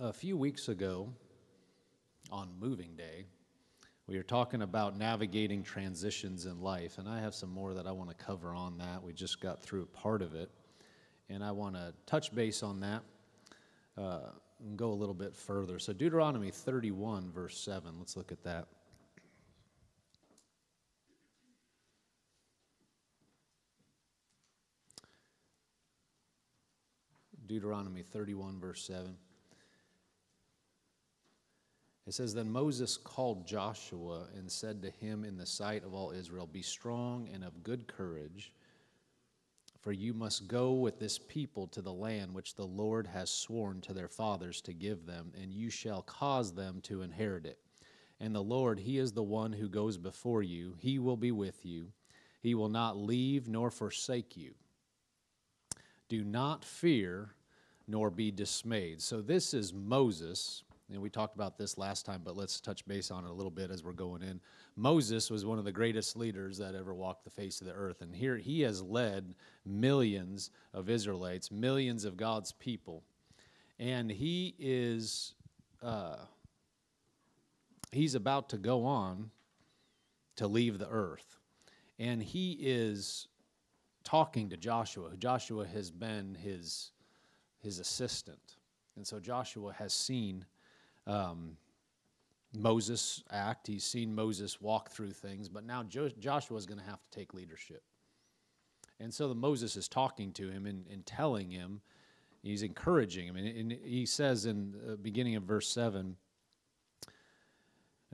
a few weeks ago on moving day, we were talking about navigating transitions in life, and I have some more that I want to cover on that. We just got through a part of it, and I want to touch base on that uh, and go a little bit further. So, Deuteronomy 31, verse 7, let's look at that. Deuteronomy 31, verse 7. It says, Then Moses called Joshua and said to him in the sight of all Israel, Be strong and of good courage, for you must go with this people to the land which the Lord has sworn to their fathers to give them, and you shall cause them to inherit it. And the Lord, He is the one who goes before you, He will be with you, He will not leave nor forsake you. Do not fear nor be dismayed. So, this is Moses we talked about this last time, but let's touch base on it a little bit as we're going in. Moses was one of the greatest leaders that ever walked the face of the earth. And here he has led millions of Israelites, millions of God's people. And he is, uh, he's about to go on to leave the earth. And he is talking to Joshua. Joshua has been his, his assistant. And so Joshua has seen um, Moses act. He's seen Moses walk through things, but now jo- Joshua is going to have to take leadership. And so the Moses is talking to him and, and telling him, he's encouraging him. And, and he says in the beginning of verse 7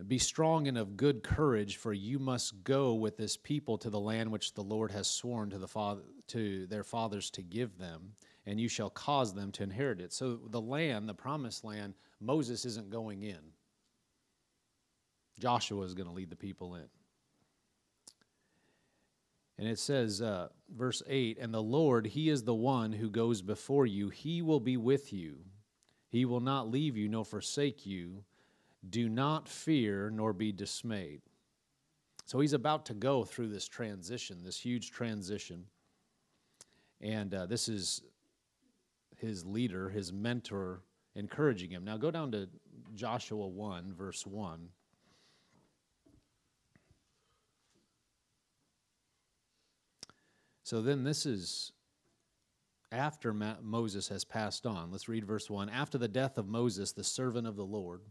Be strong and of good courage, for you must go with this people to the land which the Lord has sworn to, the father, to their fathers to give them, and you shall cause them to inherit it. So the land, the promised land, Moses isn't going in. Joshua is going to lead the people in. And it says, uh, verse 8, And the Lord, He is the one who goes before you. He will be with you. He will not leave you nor forsake you. Do not fear nor be dismayed. So he's about to go through this transition, this huge transition. And uh, this is his leader, his mentor, encouraging him. Now go down to Joshua 1, verse 1. So then this is after Moses has passed on. Let's read verse 1. After the death of Moses, the servant of the Lord,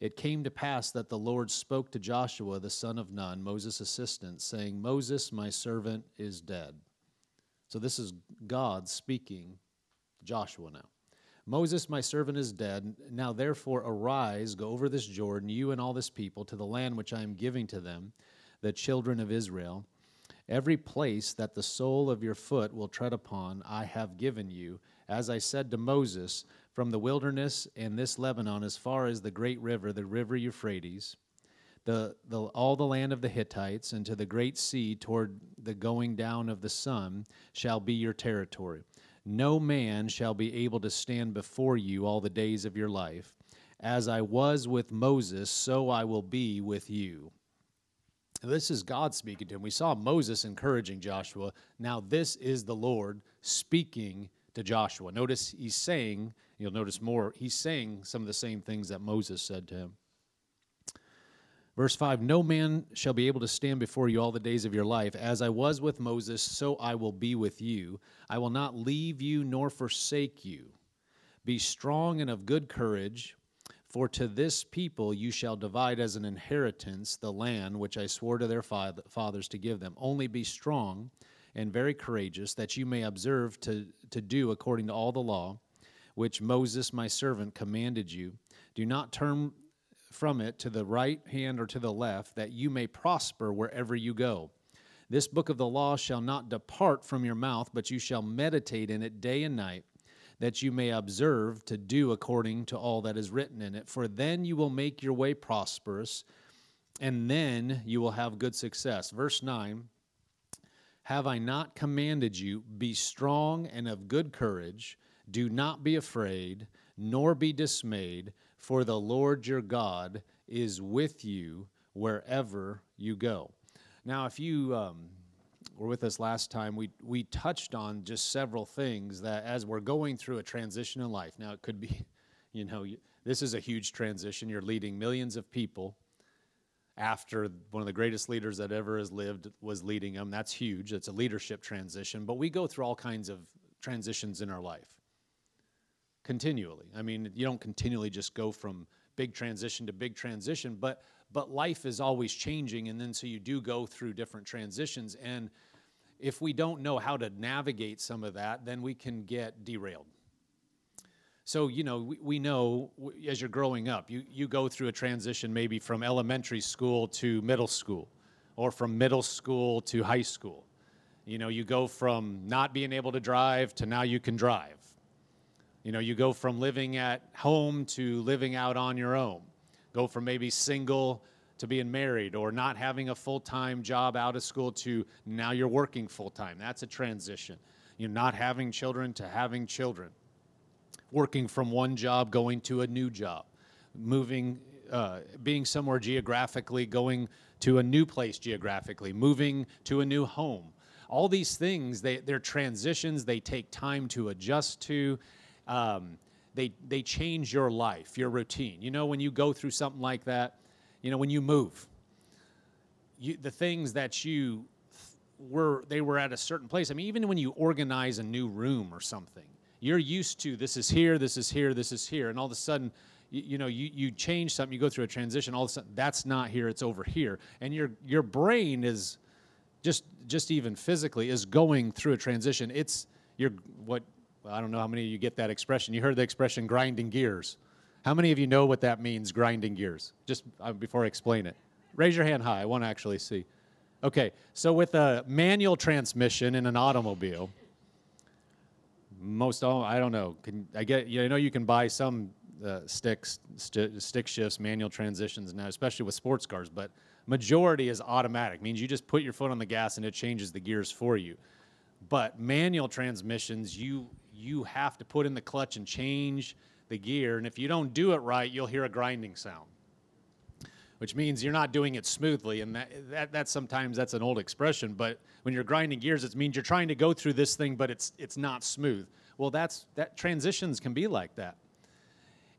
it came to pass that the Lord spoke to Joshua, the son of Nun, Moses' assistant, saying, Moses, my servant, is dead. So this is God speaking to Joshua now. Moses, my servant, is dead. Now therefore arise, go over this Jordan, you and all this people, to the land which I am giving to them, the children of Israel. Every place that the sole of your foot will tread upon, I have given you, as I said to Moses, from the wilderness and this Lebanon as far as the great river, the river Euphrates, the, the, all the land of the Hittites, and to the great sea toward the going down of the sun shall be your territory. No man shall be able to stand before you all the days of your life. As I was with Moses, so I will be with you. This is God speaking to him. We saw Moses encouraging Joshua. Now, this is the Lord speaking to Joshua. Notice he's saying, you'll notice more, he's saying some of the same things that Moses said to him. Verse 5 No man shall be able to stand before you all the days of your life. As I was with Moses, so I will be with you. I will not leave you nor forsake you. Be strong and of good courage, for to this people you shall divide as an inheritance the land which I swore to their fathers to give them. Only be strong and very courageous, that you may observe to, to do according to all the law which Moses my servant commanded you. Do not turn from it to the right hand or to the left, that you may prosper wherever you go. This book of the law shall not depart from your mouth, but you shall meditate in it day and night, that you may observe to do according to all that is written in it. For then you will make your way prosperous, and then you will have good success. Verse 9 Have I not commanded you, be strong and of good courage? Do not be afraid, nor be dismayed for the Lord your God is with you wherever you go. Now, if you um, were with us last time, we, we touched on just several things that as we're going through a transition in life, now it could be You know, you, this is a huge transition. You're leading millions of people after one of the greatest leaders that ever has lived was leading them. That's huge. It's a leadership transition. But we go through all kinds of transitions in our life continually. I mean, you don't continually just go from big transition to big transition, but but life is always changing and then so you do go through different transitions and if we don't know how to navigate some of that, then we can get derailed. So, you know, we, we know as you're growing up, you, you go through a transition maybe from elementary school to middle school or from middle school to high school. You know, you go from not being able to drive to now you can drive. You know, you go from living at home to living out on your own. Go from maybe single to being married or not having a full time job out of school to now you're working full time. That's a transition. You're not having children to having children working from one job, going to a new job, moving, uh, being somewhere geographically, going to a new place geographically, moving to a new home. All these things, they, they're transitions, they take time to adjust to. Um, they, they change your life, your routine. You know, when you go through something like that, you know, when you move, you, the things that you were, they were at a certain place. I mean, even when you organize a new room or something, you're used to this is here, this is here, this is here, and all of a sudden, you, know, you, you change something, you go through a transition, all of a sudden that's not here, it's over here, and your your brain is just just even physically is going through a transition. It's you're what well, I don't know how many of you get that expression. You heard the expression grinding gears. How many of you know what that means, grinding gears? Just uh, before I explain it. Raise your hand high. I want to actually see. Okay, so with a manual transmission in an automobile, most all I don't know. Can I get? You know, I know you can buy some uh, sticks, st- stick shifts, manual transitions now, especially with sports cars. But majority is automatic. Means you just put your foot on the gas and it changes the gears for you. But manual transmissions, you you have to put in the clutch and change the gear, and if you don't do it right, you'll hear a grinding sound which means you're not doing it smoothly. And that, that, that sometimes that's an old expression, but when you're grinding gears, it means you're trying to go through this thing, but it's, it's not smooth. Well, that's, that transitions can be like that.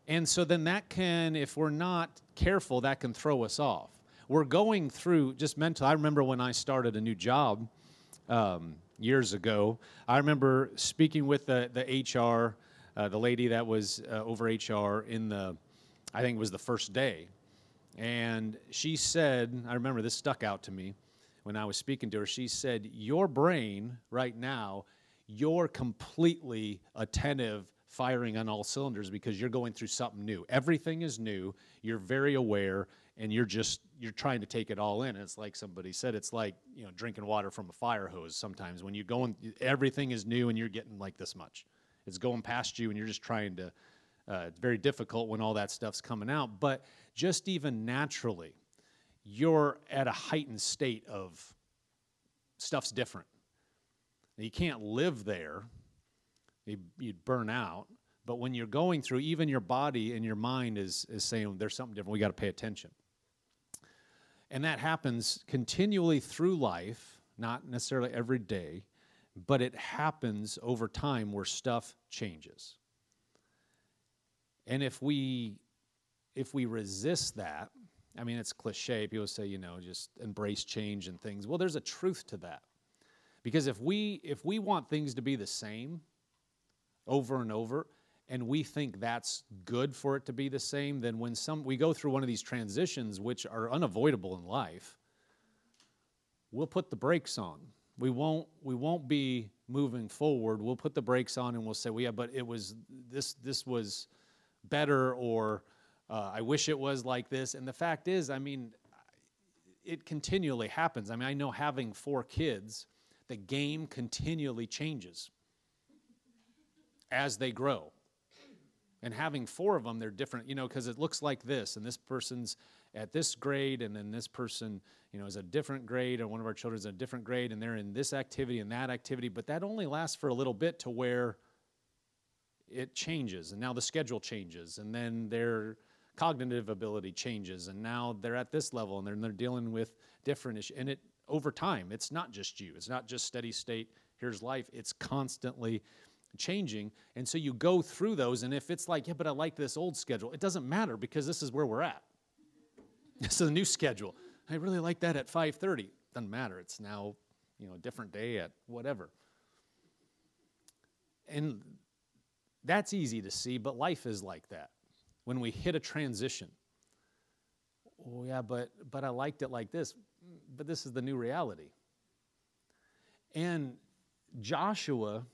And so then that can, if we're not careful, that can throw us off. We're going through just mental. I remember when I started a new job um, years ago, I remember speaking with the, the HR, uh, the lady that was uh, over HR in the, I think it was the first day and she said, I remember this stuck out to me when I was speaking to her. She said, Your brain right now, you're completely attentive, firing on all cylinders because you're going through something new. Everything is new. You're very aware and you're just you're trying to take it all in. It's like somebody said, it's like you know drinking water from a fire hose. Sometimes when you're going, everything is new and you're getting like this much. It's going past you and you're just trying to. Uh, it's very difficult when all that stuff's coming out, but just even naturally, you're at a heightened state of stuff's different. Now, you can't live there, you'd burn out. But when you're going through, even your body and your mind is, is saying there's something different, we got to pay attention. And that happens continually through life, not necessarily every day, but it happens over time where stuff changes. And if we if we resist that, I mean, it's cliche. People say, you know, just embrace change and things. Well, there's a truth to that. Because if we if we want things to be the same over and over, and we think that's good for it to be the same, then when some we go through one of these transitions which are unavoidable in life, we'll put the brakes on. We won't we won't be moving forward. We'll put the brakes on and we'll say, well, yeah, but it was this this was better or uh, I wish it was like this. And the fact is, I mean, it continually happens. I mean, I know having four kids, the game continually changes as they grow. And having four of them, they're different, you know, because it looks like this, and this person's at this grade, and then this person, you know, is a different grade, or one of our children's a different grade, and they're in this activity and that activity, but that only lasts for a little bit to where it changes, and now the schedule changes, and then they're cognitive ability changes and now they're at this level and they're dealing with different issues and it over time it's not just you. It's not just steady state here's life. It's constantly changing. And so you go through those, and if it's like, yeah, but I like this old schedule, it doesn't matter because this is where we're at. This is a new schedule. I really like that at 5:30. Doesn't matter. It's now, you know, a different day at whatever. And that's easy to see, but life is like that. When we hit a transition, oh yeah, but but I liked it like this, but this is the new reality. And Joshua,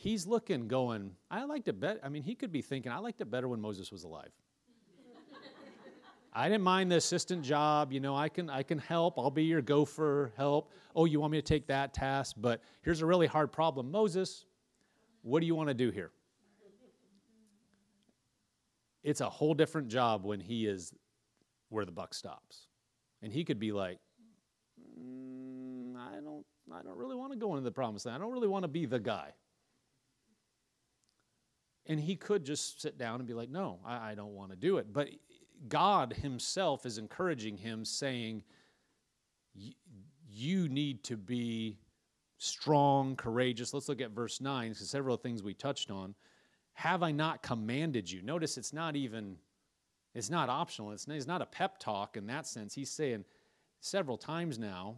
he's looking, going, I liked it better. I mean, he could be thinking, I liked it better when Moses was alive. I didn't mind the assistant job. You know, I can I can help. I'll be your gopher, help. Oh, you want me to take that task? But here's a really hard problem. Moses, what do you want to do here? It's a whole different job when he is where the buck stops. And he could be like, mm, I don't I don't really want to go into the promised land. I don't really want to be the guy. And he could just sit down and be like, No, I, I don't want to do it. But God Himself is encouraging him, saying, You need to be strong, courageous. Let's look at verse 9, because several things we touched on. Have I not commanded you? Notice it's not even, it's not optional. It's, it's not a pep talk in that sense. He's saying several times now,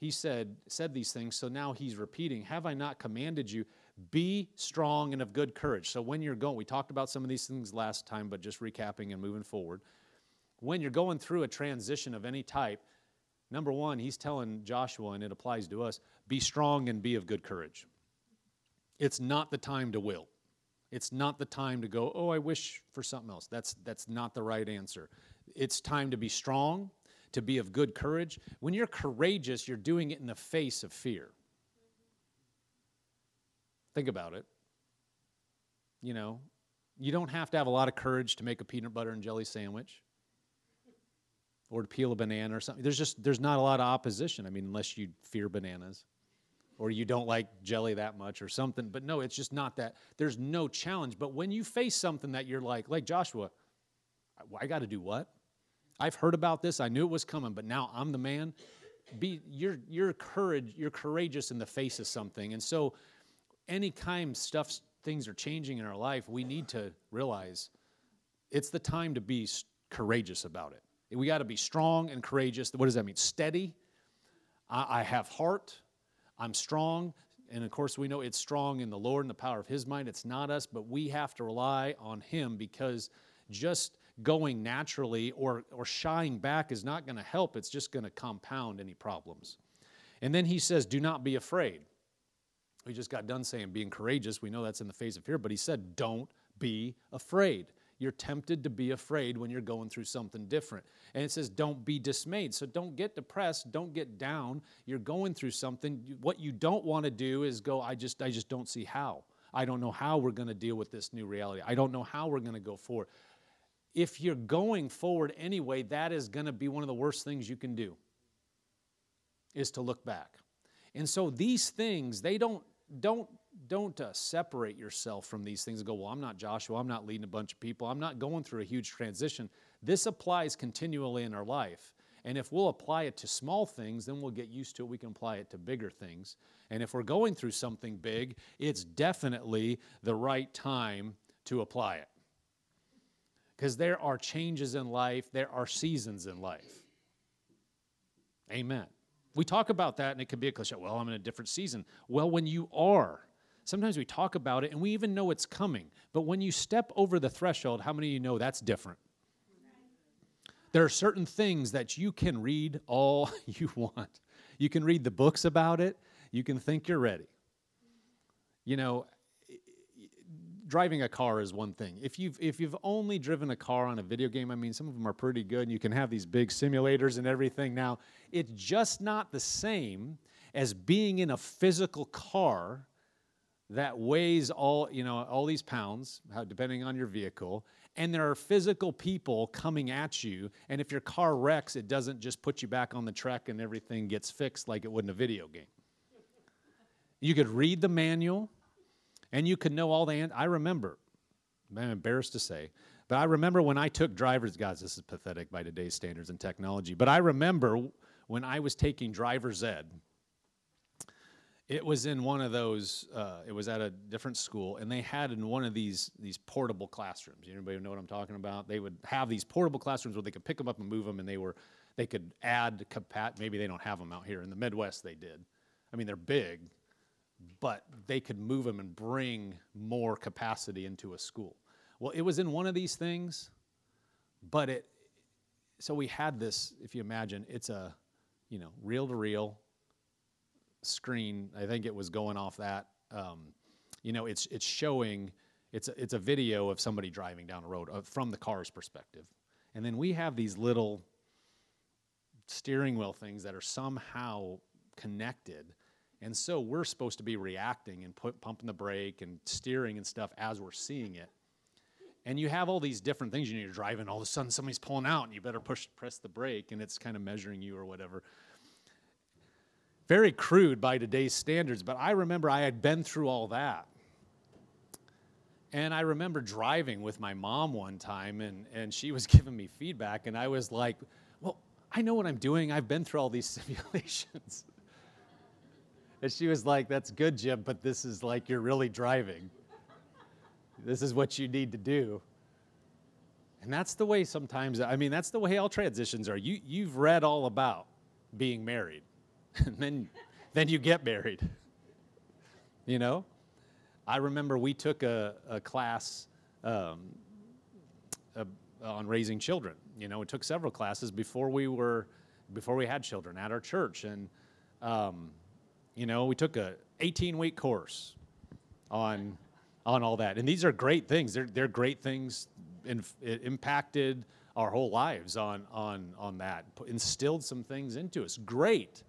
he said, said these things, so now he's repeating, Have I not commanded you? Be strong and of good courage. So when you're going, we talked about some of these things last time, but just recapping and moving forward. When you're going through a transition of any type, number one, he's telling Joshua, and it applies to us be strong and be of good courage. It's not the time to will. It's not the time to go, oh, I wish for something else. That's, that's not the right answer. It's time to be strong, to be of good courage. When you're courageous, you're doing it in the face of fear. Think about it. You know, you don't have to have a lot of courage to make a peanut butter and jelly sandwich or to peel a banana or something. There's just there's not a lot of opposition. I mean, unless you fear bananas or you don't like jelly that much or something. But no, it's just not that. There's no challenge. But when you face something that you're like, like Joshua, I, got to do what? I've heard about this. I knew it was coming, but now I'm the man. Be you're you're courage. You're courageous in the face of something, and so anytime stuff things are changing in our life, we need to realize it's the time to be courageous about it. We got to be strong and courageous. What does that mean? Steady. I, I have heart. I'm strong. And of course, we know it's strong in the Lord and the power of His mind. It's not us, but we have to rely on Him because just going naturally or, or shying back is not going to help. It's just going to compound any problems. And then He says, Do not be afraid. We just got done saying being courageous. We know that's in the face of fear, but he said, don't be afraid. You're tempted to be afraid when you're going through something different. And it says, don't be dismayed. So don't get depressed, don't get down. You're going through something. What you don't want to do is go, I just, I just don't see how. I don't know how we're going to deal with this new reality. I don't know how we're going to go forward. If you're going forward anyway, that is going to be one of the worst things you can do, is to look back. And so these things, they don't don't don't uh, separate yourself from these things and go, well, I'm not Joshua. I'm not leading a bunch of people. I'm not going through a huge transition. This applies continually in our life. And if we'll apply it to small things, then we'll get used to it. We can apply it to bigger things. And if we're going through something big, it's definitely the right time to apply it. Because there are changes in life, there are seasons in life. Amen. We talk about that and it could be a cliche. Well, I'm in a different season. Well, when you are, sometimes we talk about it and we even know it's coming. But when you step over the threshold, how many of you know that's different? There are certain things that you can read all you want. You can read the books about it, you can think you're ready. You know, driving a car is one thing. If you've if you've only driven a car on a video game, I mean, some of them are pretty good, you can have these big simulators and everything. Now, it's just not the same as being in a physical car that weighs all you know all these pounds, depending on your vehicle, and there are physical people coming at you. And if your car wrecks, it doesn't just put you back on the track and everything gets fixed like it would in a video game. You could read the manual and you could know all the answers. I remember, I'm embarrassed to say, but I remember when I took driver's, guys, this is pathetic by today's standards and technology, but I remember when I was taking driver's ed, It was in one of those. Uh, it was at a different school, and they had in one of these these portable classrooms. Anybody know what I'm talking about? They would have these portable classrooms where they could pick them up and move them, and they were they could add. Maybe they don't have them out here in the Midwest. They did. I mean, they're big, but they could move them and bring more capacity into a school. Well, it was in one of these things, but it. So we had this. If you imagine, it's a, you know, reel to reel screen. I think it was going off that. Um, you know, it's it's showing. It's a, it's a video of somebody driving down a road uh, from the car's perspective, and then we have these little steering wheel things that are somehow connected. And so we're supposed to be reacting and put, pumping the brake and steering and stuff as we're seeing it. And you have all these different things. You know, you're driving, all of a sudden somebody's pulling out, and you better push press the brake, and it's kind of measuring you or whatever very crude by today's standards, but I remember I had been through all that. And I remember driving with my mom one time, and, and she was giving me feedback, and I was like, Well, I know what I'm doing. I've been through all these simulations. And she was like, That's good, Jim, but this is like you're really driving. This is what you need to do. And that's the way sometimes, I mean, that's the way all transitions are. You, you've read all about being married and then then you get married. You know, I remember we took a, a class um, a, on raising children. You know, we took several classes before we were before we had children at our church, and um, you know, we took a 18 week course on on all that. And these are great things. They're they're great things. In, it impacted our whole lives on on on that. Instilled some things into us. Great.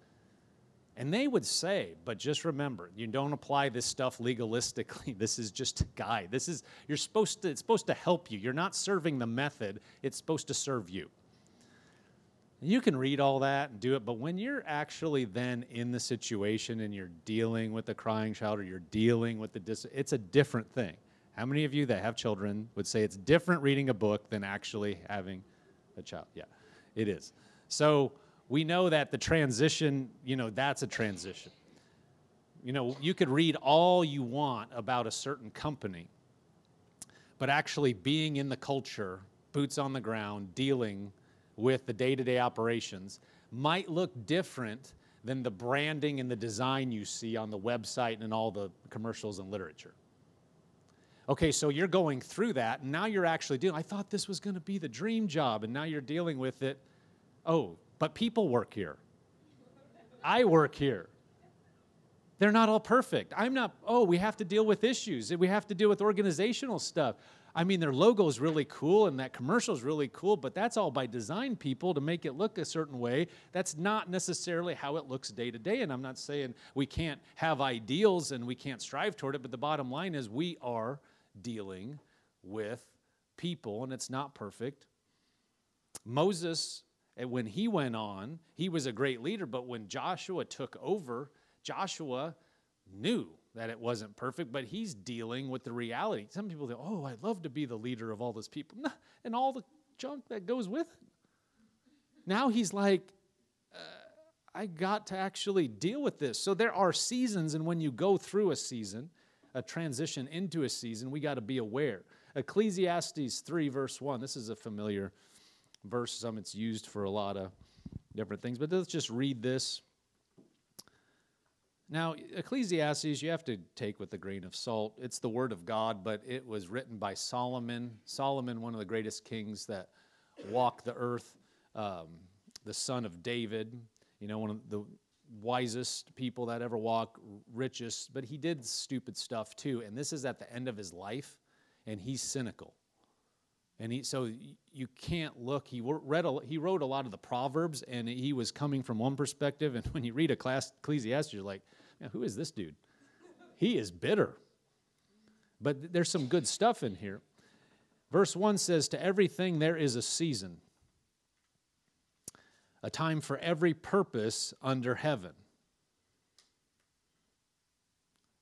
And they would say, but just remember, you don't apply this stuff legalistically. This is just a guide. This is you're supposed to it's supposed to help you. You're not serving the method, it's supposed to serve you. You can read all that and do it, but when you're actually then in the situation and you're dealing with the crying child or you're dealing with the dis- it's a different thing. How many of you that have children would say it's different reading a book than actually having a child? Yeah, it is. So we know that the transition, you know, that's a transition. You know, you could read all you want about a certain company, but actually being in the culture, boots on the ground, dealing with the day to day operations might look different than the branding and the design you see on the website and in all the commercials and literature. Okay, so you're going through that, and now you're actually dealing. I thought this was going to be the dream job, and now you're dealing with it. Oh, but people work here. I work here. They're not all perfect. I'm not, oh, we have to deal with issues. We have to deal with organizational stuff. I mean, their logo is really cool and that commercial is really cool, but that's all by design people to make it look a certain way. That's not necessarily how it looks day to day. And I'm not saying we can't have ideals and we can't strive toward it, but the bottom line is we are dealing with people and it's not perfect. Moses eh, when he went on, he was a great leader, but when Joshua took over, Joshua knew that it wasn't perfect, but he's dealing with the reality. Some people think, oh, I'd love to be the leader of all those people, and all the junk that goes with it. Now he's like, uh, I got to actually deal with this. So there are seasons, and when you go through a season, a transition into a season, we got to be aware. Ecclesiastes 3, verse 1, this is a familiar verse. Some it's used for a lot of different things. But let's just read this. Now, Ecclesiastes, you have to take with a grain of salt. It's the word of God, but it was written by Solomon. Solomon, one of the greatest kings that walked the earth, um, the son of David, you know, one of the wisest people that ever walked, richest, but he did stupid stuff too. And this is at the end of his life, and he's cynical. And he, so you can't look. He read a, he wrote a lot of the proverbs, and he was coming from one perspective. And when you read a class Ecclesiastes, you're like, who is this dude? He is bitter. But there's some good stuff in here. Verse one says, "To everything there is a season, a time for every purpose under heaven."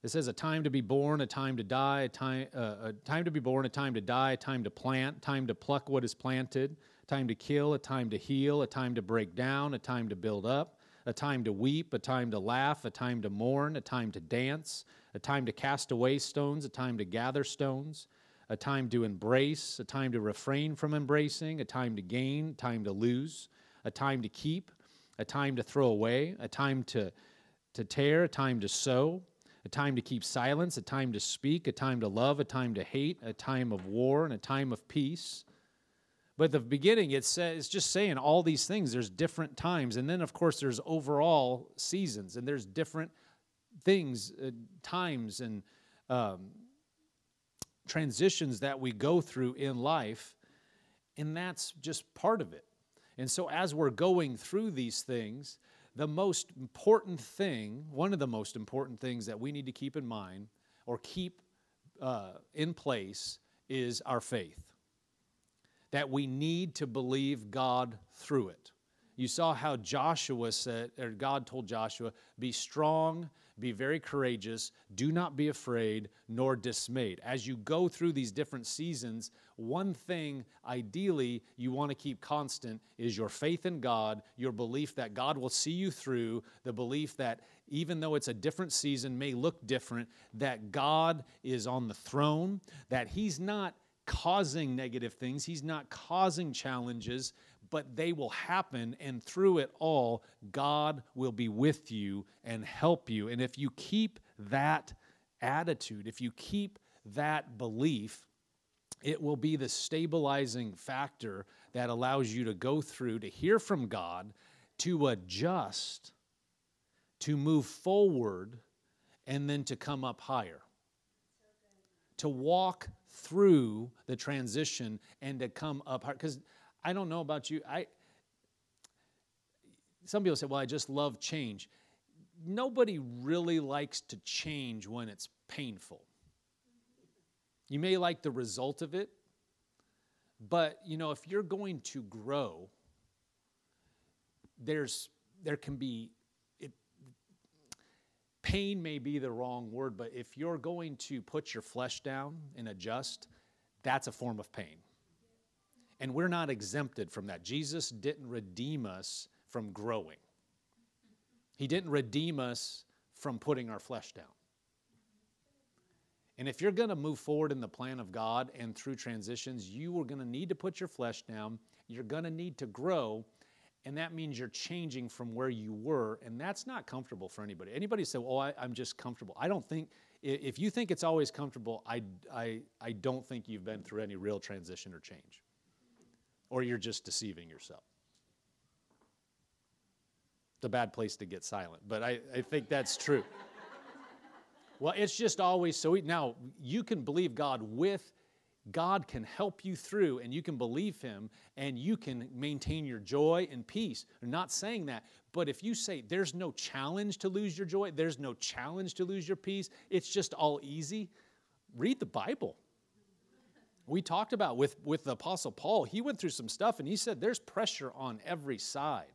It says a time to be born, a time to die, a time, uh, a time to be born, a time to die, a time to plant, time to pluck what is planted, time to kill, a time to heal, a time to break down, a time to build up, a time to weep, a time to laugh, a time to mourn, a time to dance, a time to cast away stones, a time to gather stones, a time to embrace, a time to refrain from embracing, a time to gain, time to lose, a time to keep, a time to throw away, a time to, to tear, a time to sow, a time to keep silence, a time to speak, a time to love, a time to hate, a time of war, and a time of peace. But the beginning, it says, it's just saying all these things. There's different times. And then, of course, there's overall seasons, and there's different things, uh, times, and um, transitions that we go through in life. And that's just part of it. And so, as we're going through these things, the most important thing, one of the most important things that we need to keep in mind or keep uh, in place is our faith that we need to believe God through it. You saw how Joshua said, or God told Joshua, be strong, be very courageous, do not be afraid nor dismayed. As you go through these different seasons, one thing ideally you want to keep constant is your faith in God, your belief that God will see you through, the belief that even though it's a different season, may look different, that God is on the throne, that He's not causing negative things, He's not causing challenges, but they will happen. And through it all, God will be with you and help you. And if you keep that attitude, if you keep that belief, it will be the stabilizing factor that allows you to go through, to hear from God, to adjust, to move forward, and then to come up higher. To walk through the transition and to come up higher. Because I don't know about you. I some people say, "Well, I just love change." Nobody really likes to change when it's painful. You may like the result of it, but you know, if you're going to grow, there's there can be it, pain may be the wrong word, but if you're going to put your flesh down and adjust, that's a form of pain. And we're not exempted from that. Jesus didn't redeem us from growing, He didn't redeem us from putting our flesh down. And if you're going to move forward in the plan of God and through transitions, you are going to need to put your flesh down. You're going to need to grow and that means you're changing from where you were and that's not comfortable for anybody anybody say oh I, am just comfortable i don't think if you think it's always comfortable I, I, I don't think you've been through any real transition or change or you're just deceiving yourself it's a bad place to get silent but i, I think that's true well it's just always so now you can believe god with God can help you through and you can believe Him and you can maintain your joy and peace. I'm not saying that, but if you say there's no challenge to lose your joy, there's no challenge to lose your peace, it's just all easy, read the Bible. We talked about with, with the Apostle Paul, he went through some stuff and he said there's pressure on every side.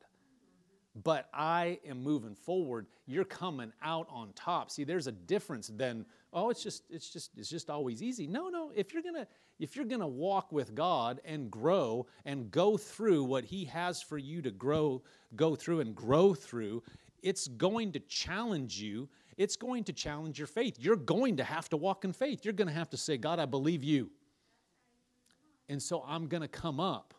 But I am moving forward. You're coming out on top. See, there's a difference than oh it's just it's just it's just always easy no no if you're gonna if you're gonna walk with god and grow and go through what he has for you to grow go through and grow through it's going to challenge you it's going to challenge your faith you're going to have to walk in faith you're going to have to say god i believe you and so i'm going to come up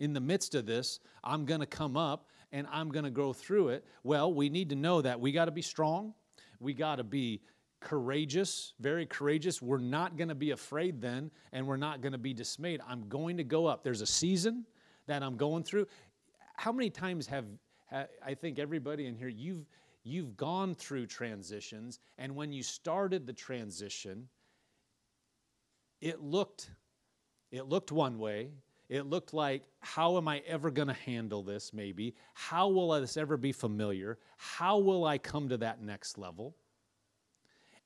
in the midst of this i'm going to come up and i'm going to go through it well we need to know that we got to be strong we got to be courageous, very courageous. We're not going to be afraid then, and we're not going to be dismayed. I'm going to go up. There's a season that I'm going through. How many times have, I think everybody in here, you've, you've gone through transitions, and when you started the transition, it looked, it looked one way. It looked like, how am I ever going to handle this, maybe? How will this ever be familiar? How will I come to that next level?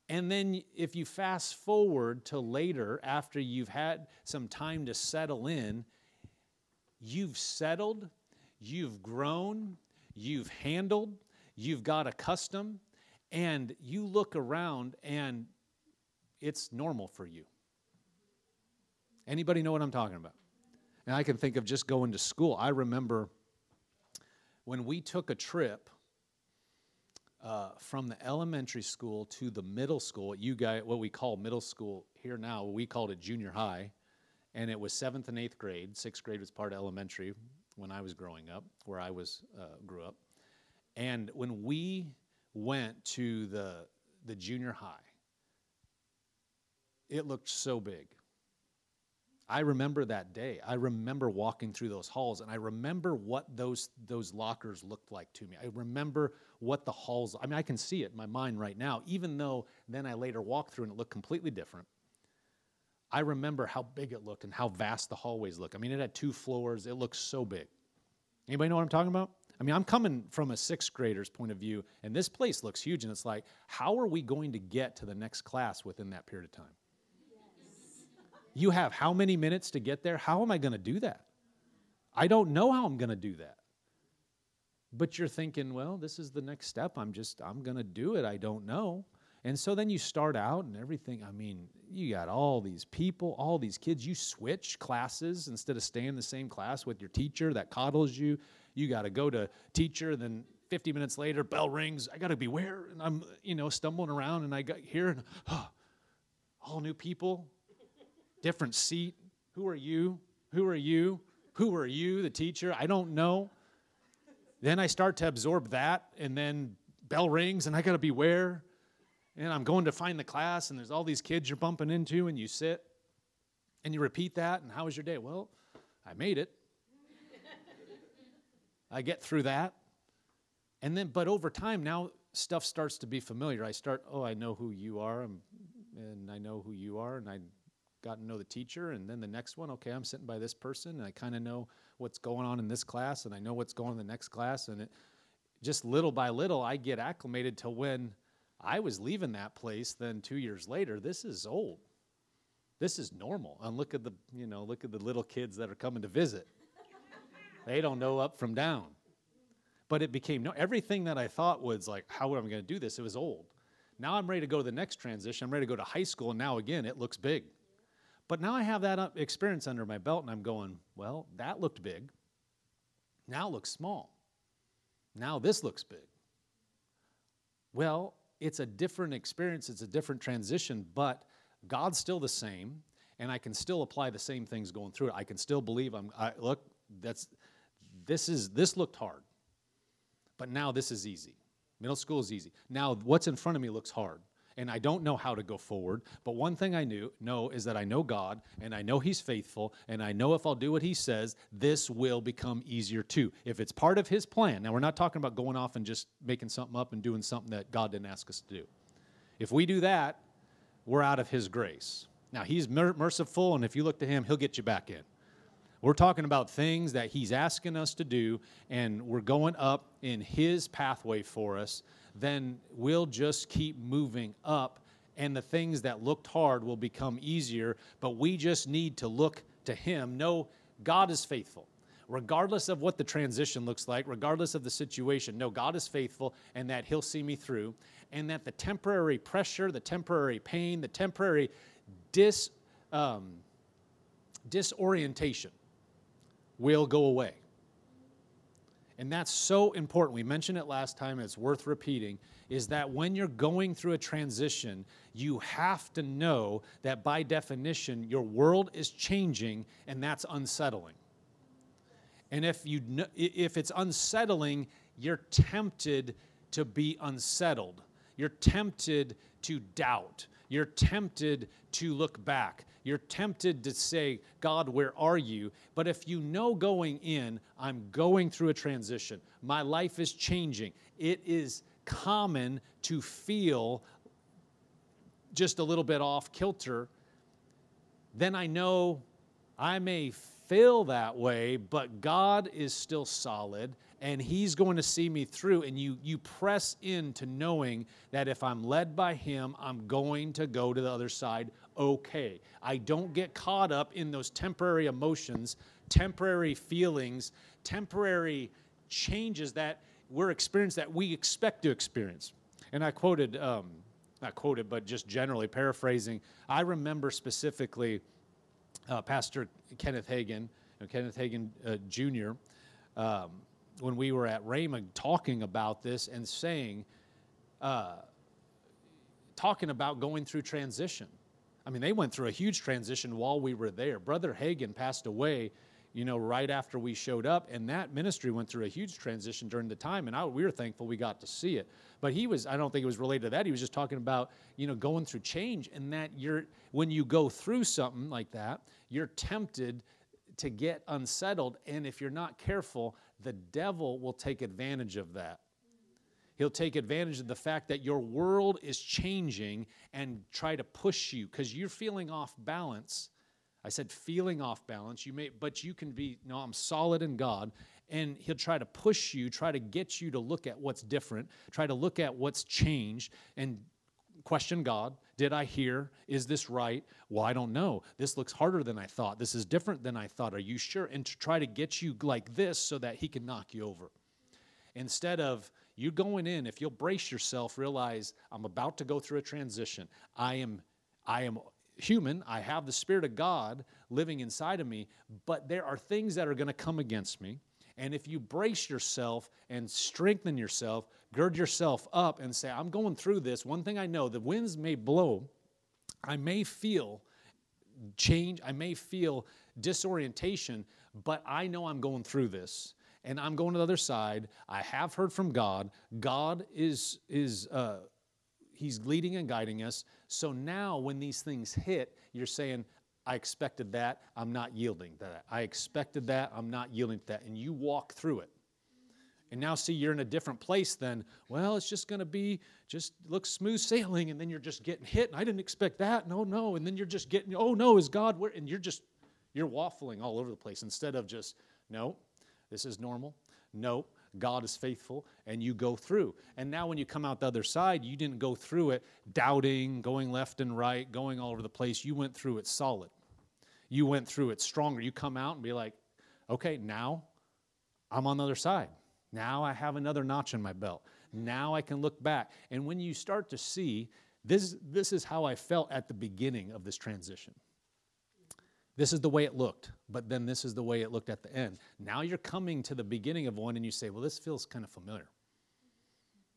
And then if you fast forward to later, after you've had some time to settle in, you've settled, you've grown, you've handled, you've got accustomed, and you look around and it's normal for you. Anybody know what I'm talking about? And I can think of just going to school. I remember when we took a trip uh, from the elementary school to the middle school. You guys, what we call middle school here now, we called it junior high, and it was seventh and eighth grade. Sixth grade was part of elementary when I was growing up, where I was uh, grew up. And when we went to the the junior high, it looked so big. I remember that day. I remember walking through those halls and I remember what those those lockers looked like to me. I remember what the halls I mean I can see it in my mind right now even though then I later walked through and it looked completely different. I remember how big it looked and how vast the hallways look. I mean it had two floors. It looked so big. Anybody know what I'm talking about? I mean, I'm coming from a sixth grader's point of view, and this place looks huge, and it's like, how are we going to get to the next class within that period of time? You have how many minutes to get there? How am I going to do that? I don't know how I'm going to do that. But you're thinking, well, this is the next step. I'm just, I'm going to do it. I don't know. And so then you start out and everything. I mean, you got all these people, all these kids. You switch classes instead of staying in the same class with your teacher that coddles you. You got to go to teacher, then 50 minutes later, bell rings. I got to be where? And I'm, you know, stumbling around and I got here and oh, all new people, different seat. Who are you? Who are you? Who are you, the teacher? I don't know. Then I start to absorb that, and then bell rings, and I got to beware. And I'm going to find the class, and there's all these kids you're bumping into, and you sit and you repeat that. And how was your day? Well, I made it. I get through that. And then, but over time, now stuff starts to be familiar. I start, oh, I know who you are, and, and I know who you are, and I got to know the teacher and then the next one okay i'm sitting by this person and i kind of know what's going on in this class and i know what's going on in the next class and it just little by little i get acclimated to when i was leaving that place then two years later this is old. This is normal and look at the you know look at the little kids that are coming to visit. They don't know up from down. But it became no everything that i thought was like how am i going to do this? It was old. Now i'm ready to go to the next transition i'm ready to go to high school and now again it looks big but now I have that uh, experience under my belt and I'm going, well, that looked big. Now it looks small. Now this looks big. Well, it's a different experience, it's a different transition, but God's still the same, and I can still apply the same things going through it. I can still believe I'm I, look, that's this is this looked hard. But now this is easy. Middle school is easy. Now what's in front of me looks hard and I don't know how to go forward. But one thing I knew know is that I know God and I know He's faithful, and I know if I'll do what He says, this will become easier too. If it's part of His plan. Now we're not talking about going off and just making something up and doing something that God didn't ask us to do. If we do that, we're out of His grace. Now He's merciful, and if you look to Him, He'll get you back in. We're talking about things that He's asking us to do, and we're going up in His pathway for us then we'll just keep moving up and the things that looked hard will become easier. But we just need to look to Him. Know God is faithful. Regardless of what the transition looks like, regardless of the situation, no, God is faithful and that He'll see me through, and that the temporary pressure, the temporary pain, the temporary dis, um, disorientation will go away. And that's so important. We mentioned it last time, it's worth repeating is that when you're going through a transition, you have to know that by definition, your world is changing, and that's unsettling. And if, you, if it's unsettling, you're tempted to be unsettled. You're tempted to doubt. You're tempted to look back. You're tempted to say, God, where are you? But if you know going in, I'm going through a transition, my life is changing, it is common to feel just a little bit off kilter, then I know I may feel that way, but God is still solid and he's going to see me through and you you press into knowing that if i'm led by him i'm going to go to the other side okay. I don't get caught up in those temporary emotions temporary feelings temporary changes that we're experiencing that we expect to experience. And i quoted um, not quoted but just generally paraphrasing i remember specifically uh, pastor kenneth hagin kenneth hagin uh, jr um, when we were at Rhema talking about this and saying, uh, talking about going through transition. I mean, they went through a huge transition while we were there. Brother Hagin passed away, you know, right after we showed up, and that ministry went through a huge transition during the time, and I, we were thankful we got to see it. But he was, I don't think it was related to that. He was just talking about, you know, going through change, and that you're, when you go through something like that, you're tempted to get unsettled, and if you're not careful, the devil will take advantage of that. He'll take advantage of the fact that your world is changing and try to push you because you're feeling off balance. I said feeling off balance. You may, but you can be, no, I'm solid in God. And he'll try to push you, try to get you to look at what's different, try to look at what's changed, and question God. Did I hear? Is this right? Well, I don't know. This looks harder than I thought. This is different than I thought. Are you sure? And to try to get you like this so that he can knock you over. Instead of you going in, if you'll brace yourself, realize I'm about to go through a transition. I am, I am human. I have the Spirit of God living inside of me, but there are things that are going to come against me. And if you brace yourself and strengthen yourself, gird yourself up and say, I'm going through this. One thing I know the winds may blow, I may feel change, I may feel disorientation, but I know I'm going through this and I'm going to the other side. I have heard from God. God is is uh, He's leading and guiding us. So now, when these things hit, you're saying, "I expected that. I'm not yielding to that. I expected that. I'm not yielding to that." And you walk through it. And now, see, you're in a different place than, well, it's just going to be, just look smooth sailing. And then you're just getting hit. And I didn't expect that. No, no. And then you're just getting, oh, no, is God where? And you're just, you're waffling all over the place instead of just, no, this is normal. No, God is faithful, and you go through. And now, when you come out the other side, you didn't go through it doubting, going left and right, going all over the place. You went through it solid. You went through it stronger. You come out and be like, okay, now I'm on the other side. Now I have another notch in my belt. Now I can look back. And when you start to see, this, this is how I felt at the beginning of this transition. This is the way it looked, but then this is the way it looked at the end. Now you're coming to the beginning of one and you say, well, this feels kind of familiar.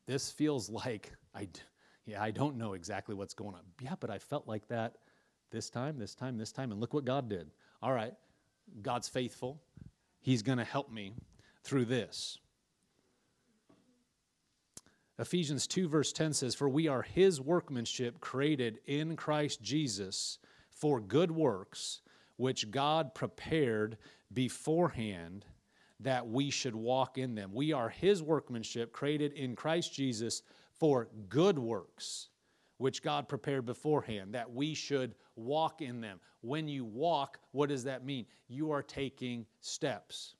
This feels like I, yeah, I don't know exactly what's going on. Yeah, but I felt like that this time, this time, this time, and look what God did. All right, God's faithful. He's going to help me through this. Ephesians 2, verse 10 says, For we are his workmanship created in Christ Jesus for good works which God prepared beforehand that we should walk in them. We are His workmanship created in Christ Jesus for good works, which God prepared beforehand that we should walk in them. When you walk, what does that mean? You are taking steps.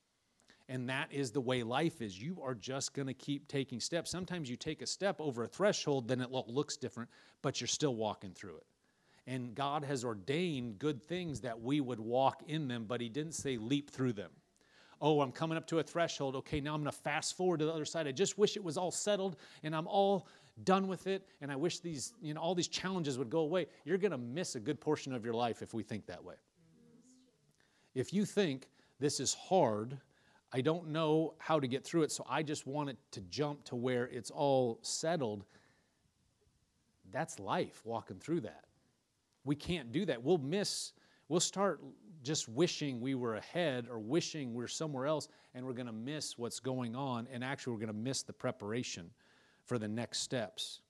And that is the way life is. You are just going to keep taking steps. Sometimes you take a step over a threshold, then it looks different, but you're still walking through it and God has ordained good things that we would walk in them, but He didn't say leap through them. Oh, I'm coming up to a threshold. Okay, now I'm going to fast forward to the other side. I just wish it was all settled and I'm all done with it and I wish these, you know, all these challenges would go away. You're going to miss a good portion of your life if we think that way. If you think this is hard, I don't know how to get through it, so I just want it to jump to where it's all settled. That's life walking through that. We can't do that. We'll miss, we'll start just wishing we were ahead or wishing we're somewhere else, and we're going to miss what's going on, and actually, we're going to miss the preparation for the next steps.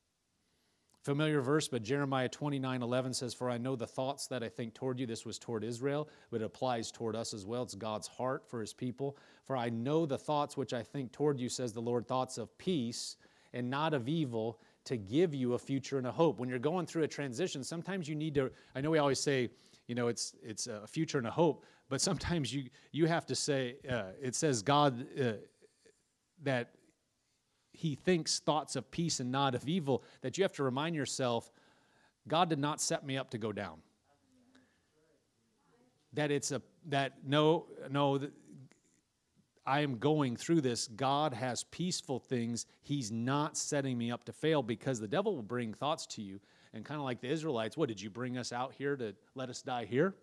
Familiar verse, but Jeremiah 29 11 says, For I know the thoughts that I think toward you. This was toward Israel, but it applies toward us as well. It's God's heart for his people. For I know the thoughts which I think toward you, says the Lord, thoughts of peace and not of evil, to give you a future and a hope. When you're going through a transition, sometimes you need to, I know we always say, you know, it's, it's a future and a hope, but sometimes you, you have to say, uh, it says God, uh, that he thinks thoughts of peace and not of evil, that you have to remind yourself, God did not set me up to go down. That it's a, that no, no, I am going through this. God has peaceful things. He's not setting me up to fail because the devil will bring thoughts to you. And kind of like the Israelites, what did you bring us out here to let us die here?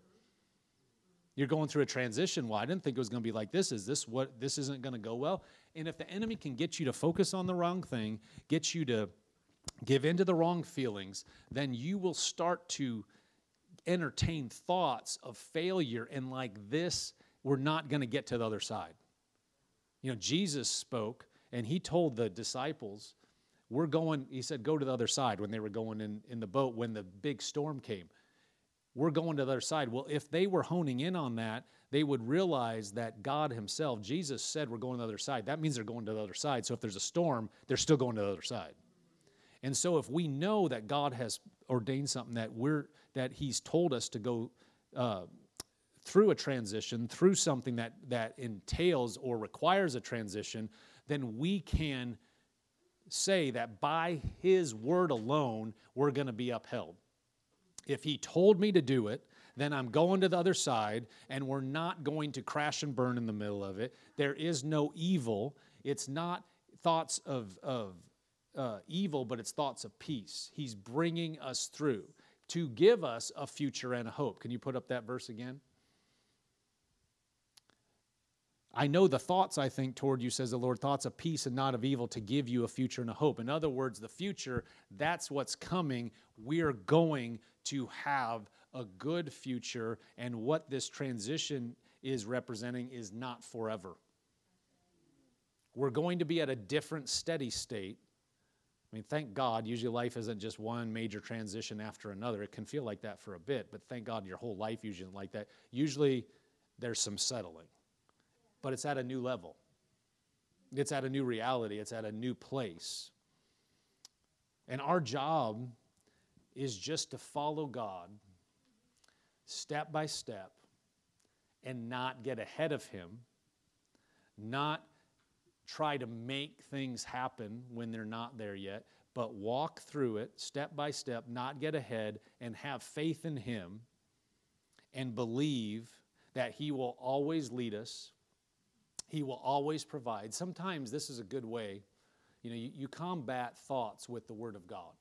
You're going through a transition. Well, I didn't think it was going to be like this. Is this what this isn't going to go well? And if the enemy can get you to focus on the wrong thing, get you to give into the wrong feelings, then you will start to entertain thoughts of failure and like this, we're not going to get to the other side. You know, Jesus spoke and he told the disciples, We're going, he said, go to the other side when they were going in, in the boat when the big storm came. We're going to the other side. Well, if they were honing in on that, they would realize that God Himself, Jesus said, We're going to the other side. That means they're going to the other side. So if there's a storm, they're still going to the other side. And so if we know that God has ordained something that we're that He's told us to go uh, through a transition, through something that that entails or requires a transition, then we can say that by His word alone, we're going to be upheld. If He told me to do it, then I'm going to the other side, and we're not going to crash and burn in the middle of it. There is no evil. It's not thoughts of, of uh, evil, but it's thoughts of peace. He's bringing us through to give us a future and a hope. Can you put up that verse again? I know the thoughts I think toward you, says the Lord, thoughts of peace and not of evil to give you a future and a hope. In other words, the future, that's what's coming. We're going to have a good future, and what this transition is representing is not forever. We're going to be at a different steady state I mean, thank God, usually life isn't just one major transition after another. It can feel like that for a bit, but thank God your whole life usually isn't like that. Usually there's some settling, but it's at a new level. It's at a new reality, it's at a new place. And our job is just to follow God step by step and not get ahead of Him, not try to make things happen when they're not there yet, but walk through it step by step, not get ahead, and have faith in Him and believe that He will always lead us. He will always provide. Sometimes this is a good way. You know, you, you combat thoughts with the Word of God.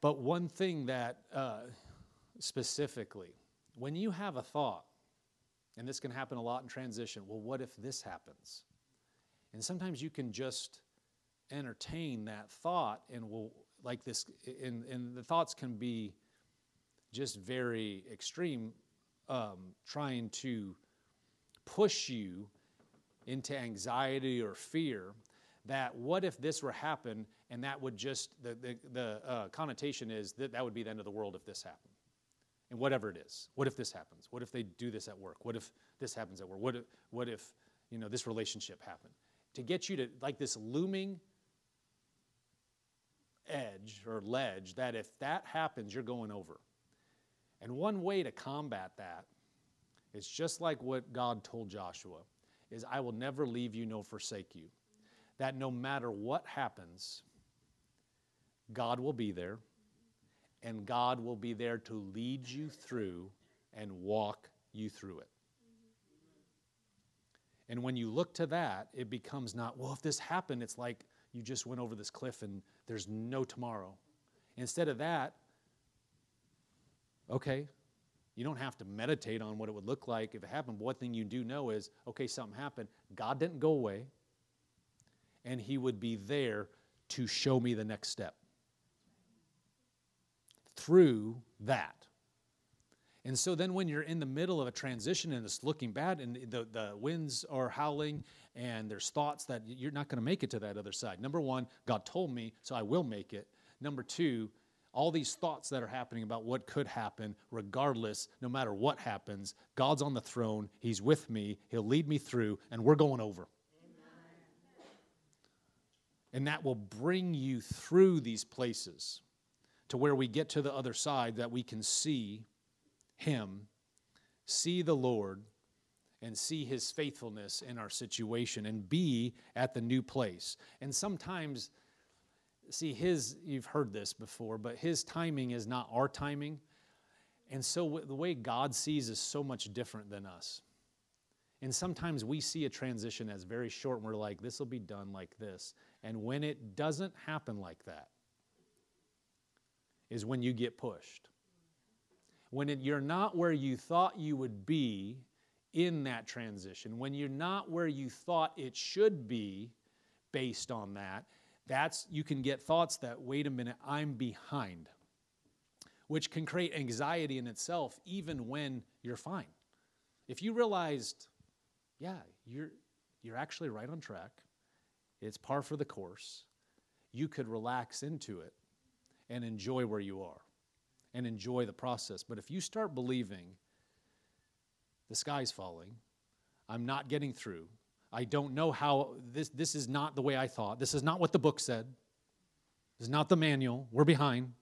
But one thing that uh, specifically, when you have a thought, and this can happen a lot in transition. Well, what if this happens? And sometimes you can just entertain that thought and will like this and, and the thoughts can be just very extreme um, trying to push you into anxiety or fear that what if this were happen and that would just the, the, the uh, connotation is that that would be the end of the world if this happened and whatever it is. What if this happens? What if they do this at work? What if this happens at work? What if, what if you know, this relationship happened? To get you to, like this looming edge or ledge that if that happens, you're going over. And one way to combat that is just like what God told Joshua is I will never leave you nor forsake you. That no matter what happens, God will be there and God will be there to lead you through and walk you through it. And when you look to that, it becomes not, well, if this happened, it's like you just went over this cliff and there's no tomorrow. Instead of that, okay, you don't have to meditate on what it would look like if it happened. But One thing you do know is, okay, something happened. God didn't go away, and He would be there to show me the next step through that. And so then when you're in the middle of a transition and it's looking bad and the, the winds are howling and there's thoughts that you're not going to make it to that other side. Number one, God told me, so I will make it. Number two, all these thoughts that are happening about what could happen, regardless, no matter what happens, God's on the throne. He's with me. He'll lead me through, and we're going over. Amen. And that will bring you through these places to where we get to the other side that we can see Him, see the Lord, and see His faithfulness in our situation and be at the new place. And sometimes, see, His, you've heard this before, but His timing is not our timing. And so the way God sees is so much different than us. And sometimes we see a transition as very short and we're like, this will be done like this. And when it doesn't happen like that, is when you get pushed. When it, you're not where you thought you would be in that transition, when you're not where you thought it should be based on that, That's you can get thoughts that wait a minute, I'm behind, which can create anxiety in itself even when you're fine. If you realized, yeah, you're you're actually right on track. It's par for the course. You could relax into it and enjoy where you are and enjoy the process. But if you start believing the sky's falling, I'm not getting through, I don't know how this this is not the way I thought. This is not what the book said. This is not the manual. We're behind.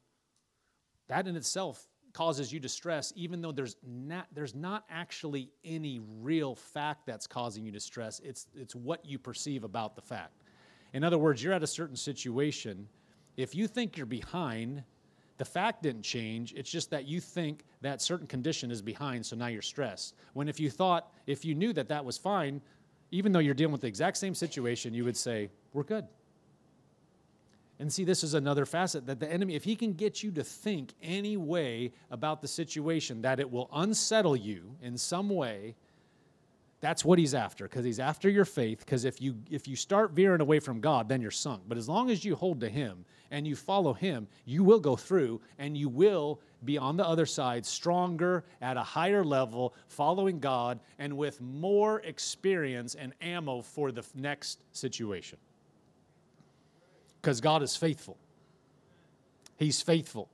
That in itself causes you distress, even though there's not there's not actually any real fact that's causing you distress. It's it's what you perceive about the fact. In other words, you're at a certain situation. If you think you're behind, the fact didn't change. It's just that you think that certain condition is behind, so now you're stressed. When if you thought, if you knew that that was fine, even though you're dealing with the exact same situation, you would say, We're good. And see, this is another facet that the enemy, if he can get you to think any way about the situation that it will unsettle you in some way, that's what he's after, because he's after your faith. Because if you if you start veering away from God, then you're sunk. But as long as you hold to him and you follow him, you will go through and you will be on the other side, stronger, at a higher level, following God, and with more experience and ammo for the next situation. Because God is faithful. He's faithful.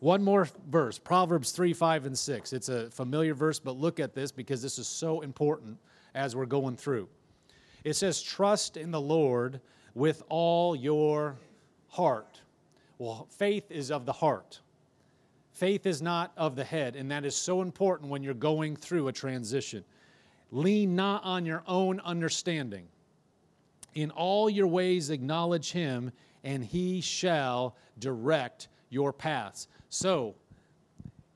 One more verse, Proverbs 3, 5, and 6. It's a familiar verse, but look at this because this is so important as we're going through. It says, Trust in the Lord with all your heart. Well, faith is of the heart. Faith is not of the head, and that is so important when you're going through a transition. Lean not on your own understanding. In all your ways, acknowledge him, and he shall direct your paths. So,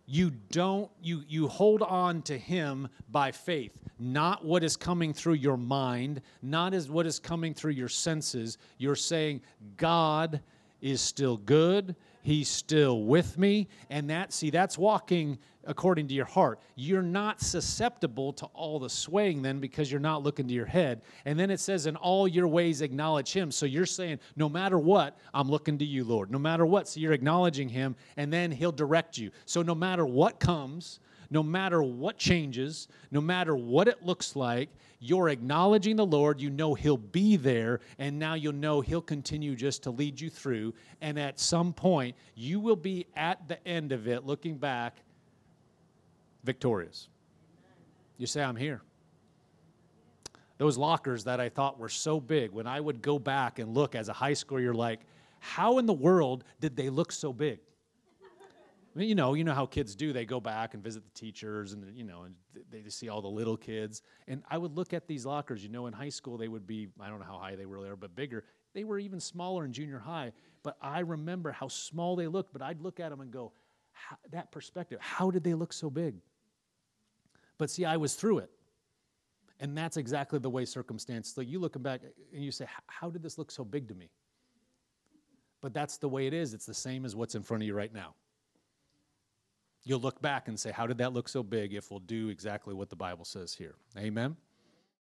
you don't you you hold on to him by faith not what is coming through your mind not as what is coming through your senses. You're saying god is still good He's still with me. And that, see, that's walking according to your heart. You're not susceptible to all the swaying then because you're not looking to your head. And then it says, in all your ways acknowledge him. So you're saying, no matter what, I'm looking to you, Lord. No matter what. So you're acknowledging him, and then he'll direct you. So no matter what comes, no matter what changes, no matter what it looks like, you're acknowledging the Lord. You know He'll be there, and now you'll know He'll continue just to lead you through. And at some point, you will be at the end of it, looking back, victorious. You say, I'm here. Those lockers that I thought were so big, when I would go back and look as a high schooler, you're like, how in the world did they look so big? You know, you know how kids do. They go back and visit the teachers, and you know, and they see all the little kids. And I would look at these lockers. You know, in high school they would be I don't know how high they were there, but bigger. They were even smaller in junior high. But I remember how small they looked. But I'd look at them and go, that perspective. How did they look so big? But see, I was through it. And that's exactly the way circumstance. Like you looking back and you say, how did this look so big to me? But that's the way it is. It's the same as what's in front of you right now. You'll look back and say, How did that look so big if we'll do exactly what the Bible says here? Amen?